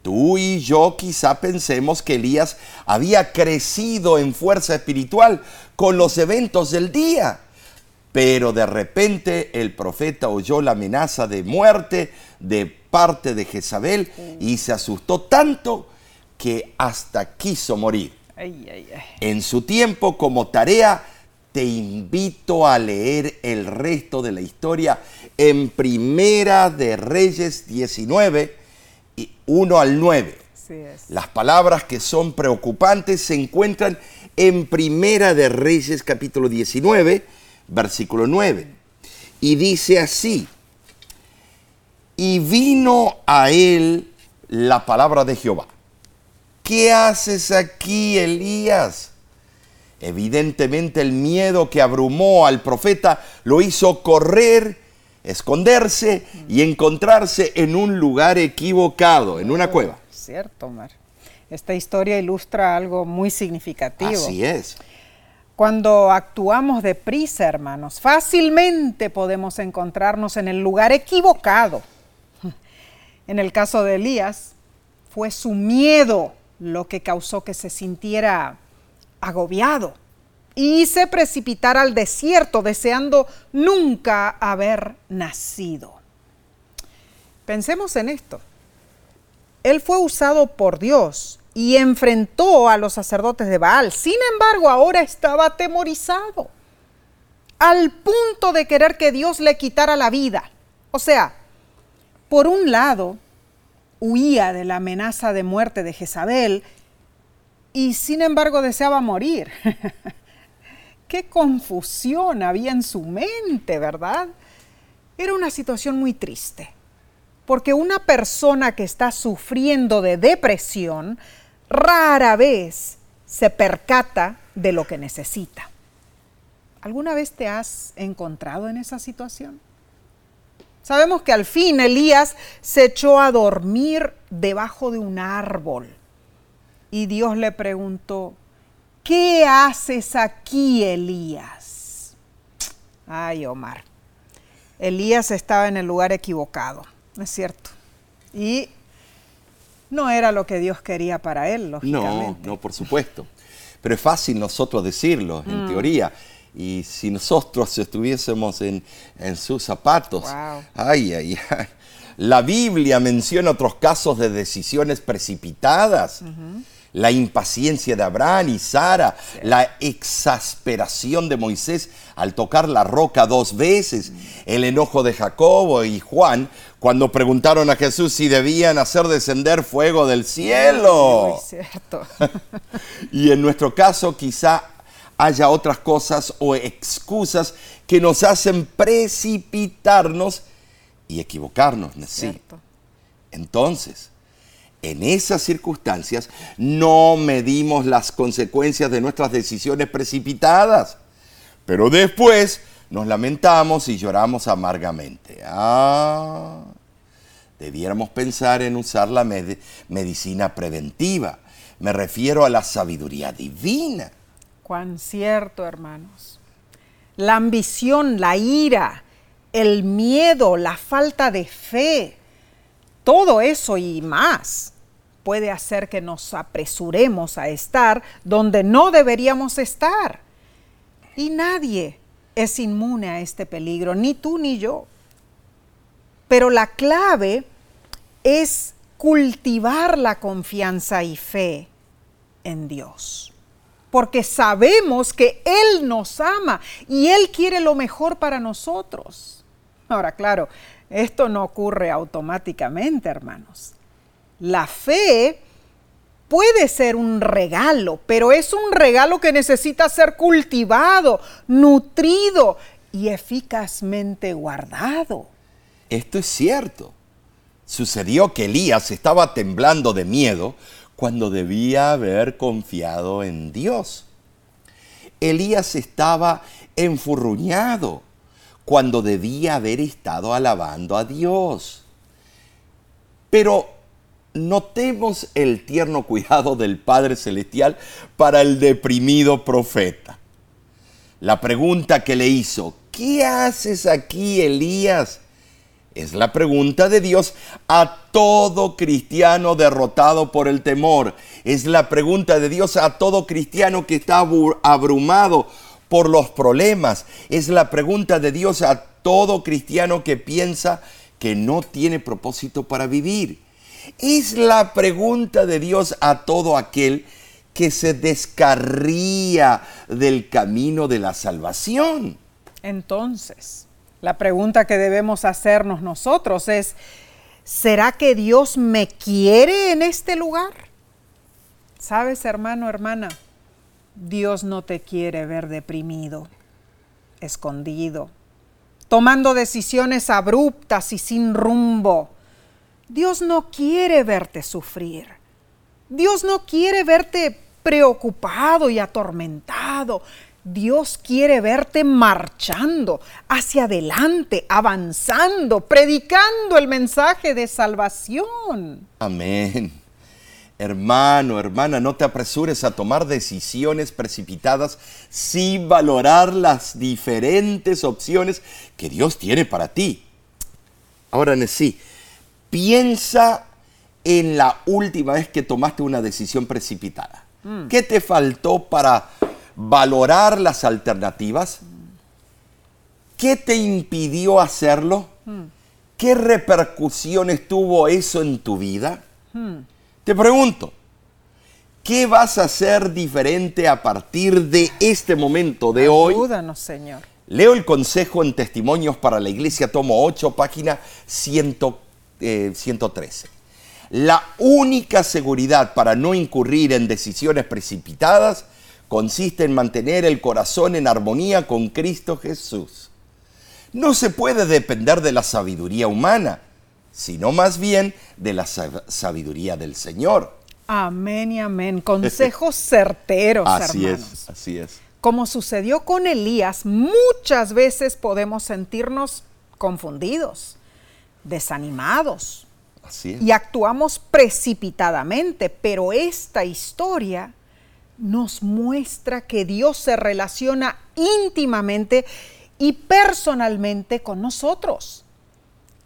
Tú y yo quizá pensemos que Elías había crecido en fuerza espiritual con los eventos del día. Pero de repente el profeta oyó la amenaza de muerte de parte de Jezabel y se asustó tanto que hasta quiso morir. Ay, ay, ay. En su tiempo como tarea te invito a leer el resto de la historia en Primera de Reyes 19, y 1 al 9. Sí es. Las palabras que son preocupantes se encuentran en Primera de Reyes capítulo 19, versículo 9. Y dice así, y vino a él la palabra de Jehová. ¿Qué haces aquí, Elías? Evidentemente el miedo que abrumó al profeta lo hizo correr, esconderse y encontrarse en un lugar equivocado, en una cueva. Cierto, Omar. Esta historia ilustra algo muy significativo. Así es. Cuando actuamos deprisa, hermanos, fácilmente podemos encontrarnos en el lugar equivocado. En el caso de Elías, fue su miedo lo que causó que se sintiera agobiado y se precipitara al desierto deseando nunca haber nacido. Pensemos en esto. Él fue usado por Dios y enfrentó a los sacerdotes de Baal. Sin embargo, ahora estaba atemorizado al punto de querer que Dios le quitara la vida. O sea, por un lado, huía de la amenaza de muerte de Jezabel y sin embargo deseaba morir. Qué confusión había en su mente, ¿verdad? Era una situación muy triste, porque una persona que está sufriendo de depresión rara vez se percata de lo que necesita. ¿Alguna vez te has encontrado en esa situación? Sabemos que al fin Elías se echó a dormir debajo de un árbol y Dios le preguntó, ¿qué haces aquí, Elías? Ay, Omar, Elías estaba en el lugar equivocado, es cierto. Y no era lo que Dios quería para él, lógicamente. No, no, por supuesto. Pero es fácil nosotros decirlo, en mm. teoría. Y si nosotros estuviésemos en, sus zapatos, ay, ay, ay. La Biblia menciona otros casos de decisiones precipitadas. La impaciencia de Abraham y Sara, la exasperación de Moisés al tocar la roca dos veces, el enojo de Jacobo y Juan cuando preguntaron a Jesús si debían hacer descender fuego del cielo. cierto. y en nuestro caso quizá haya otras cosas o excusas que nos hacen precipitarnos y equivocarnos. ¿sí? Entonces, en esas circunstancias no medimos las consecuencias de nuestras decisiones precipitadas, pero después nos lamentamos y lloramos amargamente. Ah, debiéramos pensar en usar la medicina preventiva. Me refiero a la sabiduría divina Cuán cierto, hermanos. La ambición, la ira, el miedo, la falta de fe, todo eso y más puede hacer que nos apresuremos a estar donde no deberíamos estar. Y nadie es inmune a este peligro, ni tú ni yo. Pero la clave es cultivar la confianza y fe en Dios porque sabemos que Él nos ama y Él quiere lo mejor para nosotros. Ahora, claro, esto no ocurre automáticamente, hermanos. La fe puede ser un regalo, pero es un regalo que necesita ser cultivado, nutrido y eficazmente guardado. Esto es cierto. Sucedió que Elías estaba temblando de miedo cuando debía haber confiado en Dios. Elías estaba enfurruñado cuando debía haber estado alabando a Dios. Pero notemos el tierno cuidado del Padre Celestial para el deprimido profeta. La pregunta que le hizo, ¿qué haces aquí, Elías? Es la pregunta de Dios a todo cristiano derrotado por el temor. Es la pregunta de Dios a todo cristiano que está abrumado por los problemas. Es la pregunta de Dios a todo cristiano que piensa que no tiene propósito para vivir. Es la pregunta de Dios a todo aquel que se descarría del camino de la salvación. Entonces, la pregunta que debemos hacernos nosotros es, ¿será que Dios me quiere en este lugar? Sabes, hermano, hermana, Dios no te quiere ver deprimido, escondido, tomando decisiones abruptas y sin rumbo. Dios no quiere verte sufrir. Dios no quiere verte preocupado y atormentado. Dios quiere verte marchando hacia adelante, avanzando, predicando el mensaje de salvación. Amén. Hermano, hermana, no te apresures a tomar decisiones precipitadas sin valorar las diferentes opciones que Dios tiene para ti. Ahora, sí, piensa en la última vez que tomaste una decisión precipitada. Mm. ¿Qué te faltó para valorar las alternativas? ¿Qué te impidió hacerlo? ¿Qué repercusiones tuvo eso en tu vida? Te pregunto, ¿qué vas a hacer diferente a partir de este momento de hoy? Ayúdanos, Señor. Leo el consejo en Testimonios para la Iglesia, tomo 8, página 113. Eh, La única seguridad para no incurrir en decisiones precipitadas consiste en mantener el corazón en armonía con Cristo Jesús. No se puede depender de la sabiduría humana, sino más bien de la sabiduría del Señor. Amén y amén. Consejos certeros, así es, así es. Como sucedió con Elías, muchas veces podemos sentirnos confundidos, desanimados. Así es. Y actuamos precipitadamente, pero esta historia nos muestra que Dios se relaciona íntimamente y personalmente con nosotros.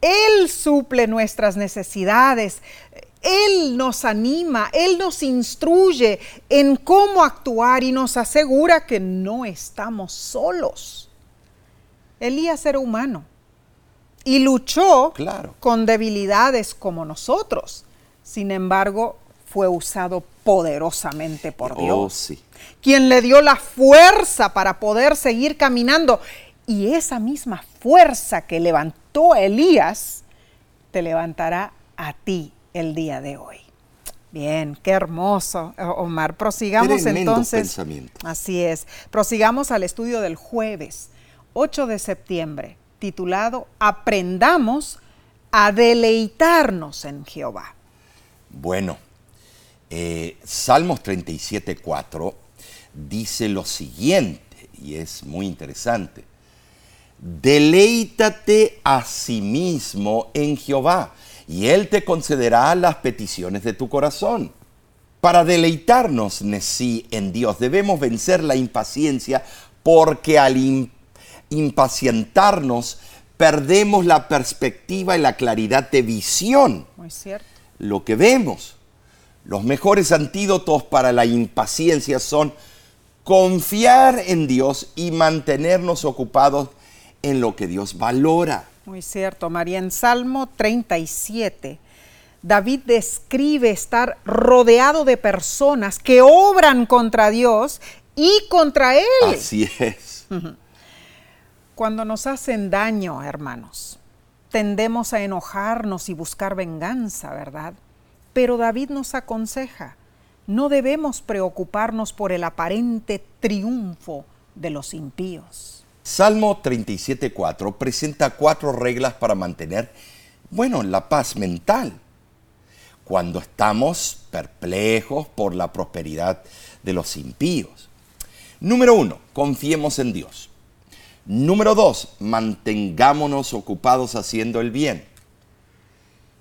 Él suple nuestras necesidades, Él nos anima, Él nos instruye en cómo actuar y nos asegura que no estamos solos. Elías era humano y luchó con debilidades como nosotros. Sin embargo, fue usado poderosamente por oh, Dios, quien le dio la fuerza para poder seguir caminando. Y esa misma fuerza que levantó a Elías, te levantará a ti el día de hoy. Bien, qué hermoso, Omar. Prosigamos entonces. Así es. Prosigamos al estudio del jueves, 8 de septiembre, titulado Aprendamos a deleitarnos en Jehová. Bueno, eh, Salmos 37, 4 dice lo siguiente, y es muy interesante. Deleítate a sí mismo en Jehová, y Él te concederá las peticiones de tu corazón. Para deleitarnos, Nesí, en Dios, debemos vencer la impaciencia, porque al impacientarnos perdemos la perspectiva y la claridad de visión. Muy cierto. Lo que vemos los mejores antídotos para la impaciencia son confiar en Dios y mantenernos ocupados en lo que Dios valora. Muy cierto, María. En Salmo 37, David describe estar rodeado de personas que obran contra Dios y contra Él. Así es. Cuando nos hacen daño, hermanos, tendemos a enojarnos y buscar venganza, ¿verdad? Pero David nos aconseja, no debemos preocuparnos por el aparente triunfo de los impíos. Salmo 37.4 presenta cuatro reglas para mantener, bueno, la paz mental. Cuando estamos perplejos por la prosperidad de los impíos. Número uno, confiemos en Dios. Número dos, mantengámonos ocupados haciendo el bien.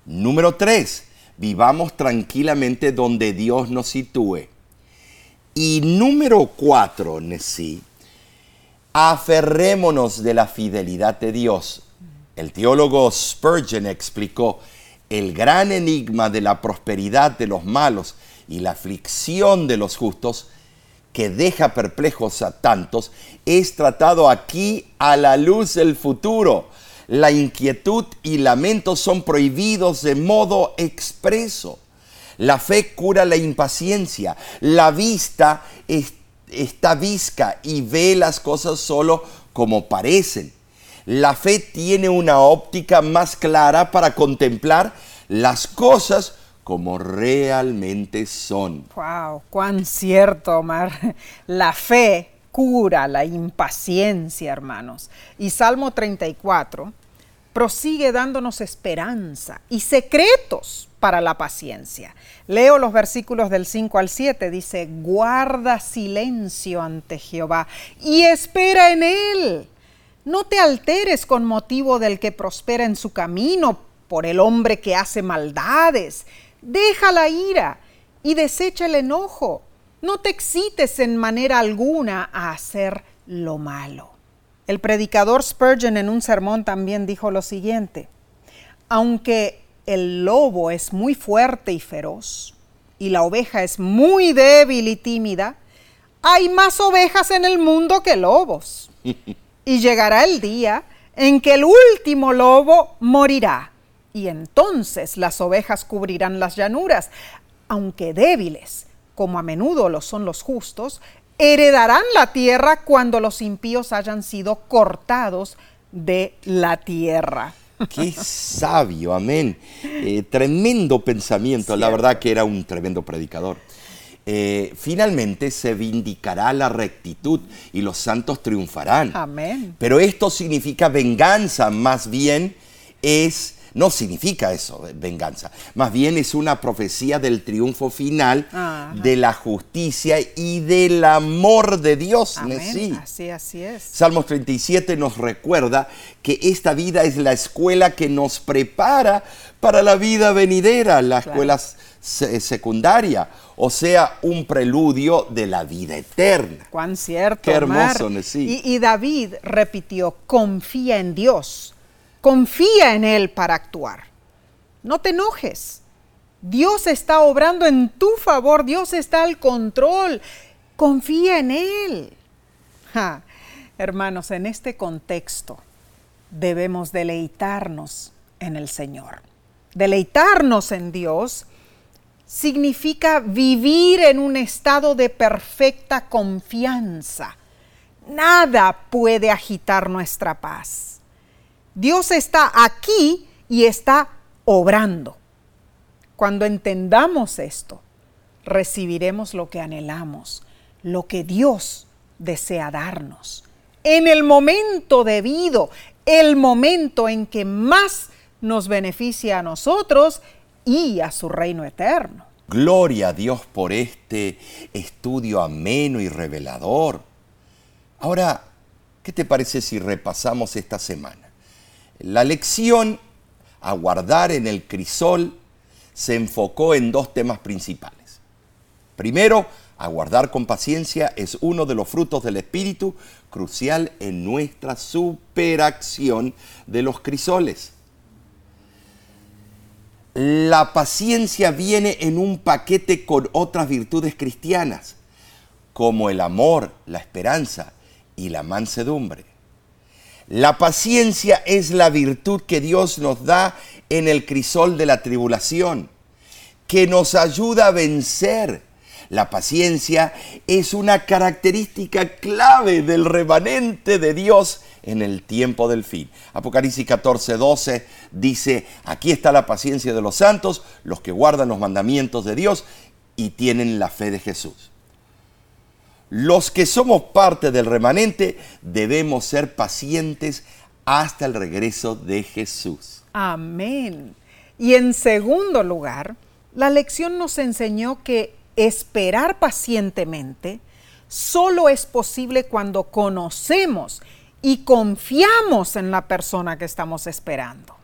Número tres, Vivamos tranquilamente donde Dios nos sitúe. Y número cuatro, Nesí, aferrémonos de la fidelidad de Dios. El teólogo Spurgeon explicó el gran enigma de la prosperidad de los malos y la aflicción de los justos que deja perplejos a tantos es tratado aquí a la luz del futuro la inquietud y lamento son prohibidos de modo expreso. La fe cura la impaciencia. La vista está visca y ve las cosas solo como parecen. La fe tiene una óptica más clara para contemplar las cosas como realmente son. ¡Wow! ¡Cuán cierto, Omar! La fe cura la impaciencia, hermanos. Y Salmo 34 prosigue dándonos esperanza y secretos para la paciencia. Leo los versículos del 5 al 7, dice, guarda silencio ante Jehová y espera en él. No te alteres con motivo del que prospera en su camino, por el hombre que hace maldades. Deja la ira y desecha el enojo no te excites en manera alguna a hacer lo malo. El predicador Spurgeon en un sermón también dijo lo siguiente, aunque el lobo es muy fuerte y feroz y la oveja es muy débil y tímida, hay más ovejas en el mundo que lobos. Y llegará el día en que el último lobo morirá y entonces las ovejas cubrirán las llanuras, aunque débiles como a menudo lo son los justos, heredarán la tierra cuando los impíos hayan sido cortados de la tierra. Qué sabio, amén. Eh, tremendo pensamiento, la verdad que era un tremendo predicador. Eh, finalmente se vindicará la rectitud y los santos triunfarán. Amén. Pero esto significa venganza, más bien es no significa eso, venganza. Más bien es una profecía del triunfo final de la justicia y del amor de Dios. Amén. Así, así es. Salmos 37 nos recuerda que esta vida es la escuela que nos prepara para la vida venidera, la escuela secundaria, o sea, un preludio de la vida eterna. Cuán cierto. Qué hermoso, y, y David repitió, confía en Dios Confía en Él para actuar. No te enojes. Dios está obrando en tu favor, Dios está al control. Confía en Él. Hermanos, en este contexto debemos deleitarnos en el Señor. Deleitarnos en Dios significa vivir en un estado de perfecta confianza. Nada puede agitar nuestra paz. Dios está aquí y está obrando. Cuando entendamos esto, recibiremos lo que anhelamos, lo que Dios desea darnos. En el momento debido, el momento en que más nos beneficia a nosotros y a su reino eterno. Gloria a Dios por este estudio ameno y revelador. Ahora, ¿qué te parece si repasamos esta semana? La lección a guardar en el crisol se enfocó en dos temas principales. Primero, aguardar con paciencia es uno de los frutos del Espíritu crucial en nuestra superacción de los crisoles. La paciencia viene en un paquete con otras virtudes cristianas, como el amor, la esperanza y la mansedumbre. La paciencia es la virtud que Dios nos da en el crisol de la tribulación, que nos ayuda a vencer. La paciencia es una característica clave del remanente de Dios en el tiempo del fin. Apocalipsis 14, 12 dice, aquí está la paciencia de los santos, los que guardan los mandamientos de Dios y tienen la fe de Jesús. Los que somos parte del remanente debemos ser pacientes hasta el regreso de Jesús. Amén. Y en segundo lugar, la lección nos enseñó que esperar pacientemente solo es posible cuando conocemos y confiamos en la persona que estamos esperando.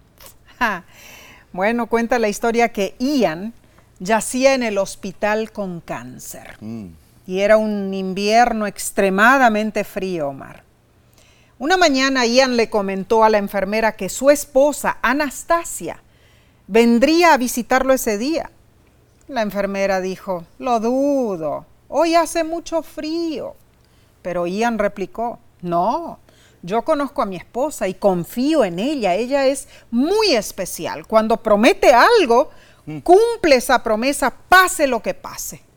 Bueno, cuenta la historia que Ian yacía en el hospital con cáncer. Mm y era un invierno extremadamente frío, Omar. Una mañana Ian le comentó a la enfermera que su esposa, Anastasia, vendría a visitarlo ese día. La enfermera dijo, lo dudo, hoy hace mucho frío. Pero Ian replicó, no, yo conozco a mi esposa y confío en ella, ella es muy especial. Cuando promete algo, mm. cumple esa promesa, pase lo que pase.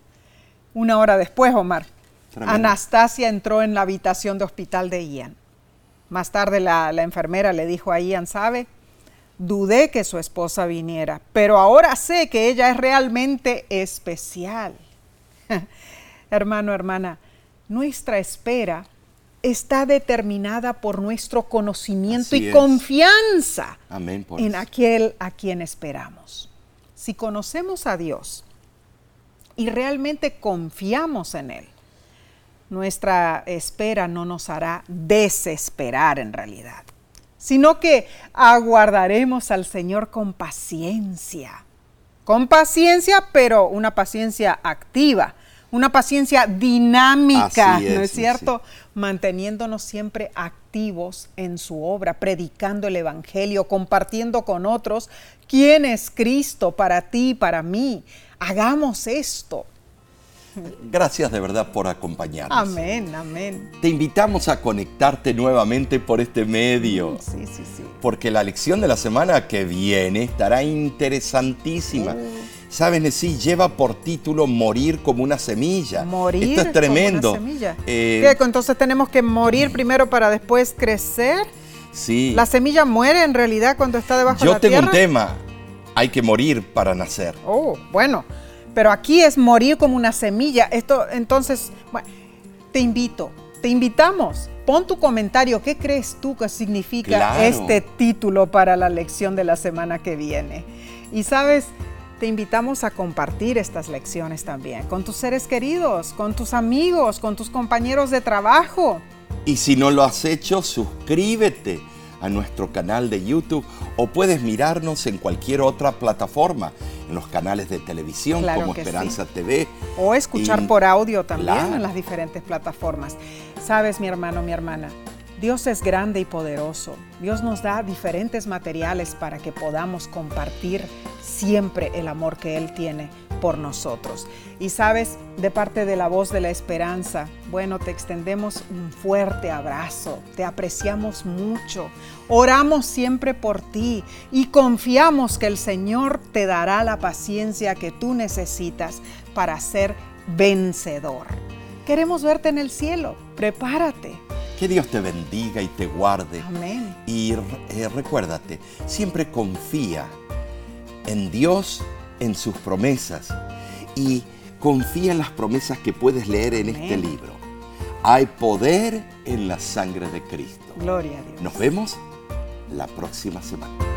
Una hora después, Omar, Anastasia entró en la habitación de hospital de Ian. Más tarde la, enfermera le dijo a Ian, ¿sabe? Dudé que su esposa viniera, pero ahora sé que ella es realmente especial. Hermano, hermana, nuestra espera está determinada por nuestro conocimiento y confianza en aquel a quien esperamos. Si conocemos a Dios, y realmente confiamos en Él, nuestra espera no nos hará desesperar en realidad, sino que aguardaremos al Señor con paciencia. Con paciencia, pero una paciencia activa, una paciencia dinámica, ¿no es cierto? Manteniéndonos siempre activos en su obra, predicando el Evangelio, compartiendo con otros quién es Cristo para ti, para mí, Hagamos esto. Gracias de verdad por acompañarnos. Amén, amén. Te invitamos a conectarte nuevamente por este medio. Sí, sí, sí. Porque la lección de la semana que viene estará interesantísima. Uh. Sabes, sí, lleva por título Morir como una semilla. Morir. Esto es tremendo. Como una semilla. Eh, ¿Qué? Entonces tenemos que morir primero para después crecer. Sí. La semilla muere en realidad cuando está debajo de Yo la tengo tierra. un tema. Hay que morir para nacer. Oh, bueno, pero aquí es morir como una semilla. Esto, entonces, bueno, te invito, te invitamos. Pon tu comentario. ¿Qué crees tú que significa Claro. este título para la lección de la semana que viene? Y sabes, te invitamos a compartir estas lecciones también con tus seres queridos, con tus amigos, con tus compañeros de trabajo. Y si no lo has hecho, suscríbete a nuestro canal de YouTube o puedes mirarnos en cualquier otra plataforma, en los canales de televisión Claro como Esperanza TV. O escuchar Y- por audio también Claro. en las diferentes plataformas. Sabes, mi hermano, mi hermana, Dios es grande y poderoso. Dios nos da diferentes materiales para que podamos compartir siempre el amor que Él tiene por nosotros. Y sabes, de parte de la voz de la esperanza, bueno, te extendemos un fuerte abrazo, te apreciamos mucho, oramos siempre por ti y confiamos que el Señor te dará la paciencia que tú necesitas para ser vencedor. Queremos verte en el cielo, prepárate. Que Dios te bendiga y te guarde. Amén. Y eh, recuérdate, siempre confía en Dios, en sus promesas y confía en las promesas que puedes leer en este libro. Hay poder en la sangre de Cristo. Gloria a Dios. Nos vemos la próxima semana.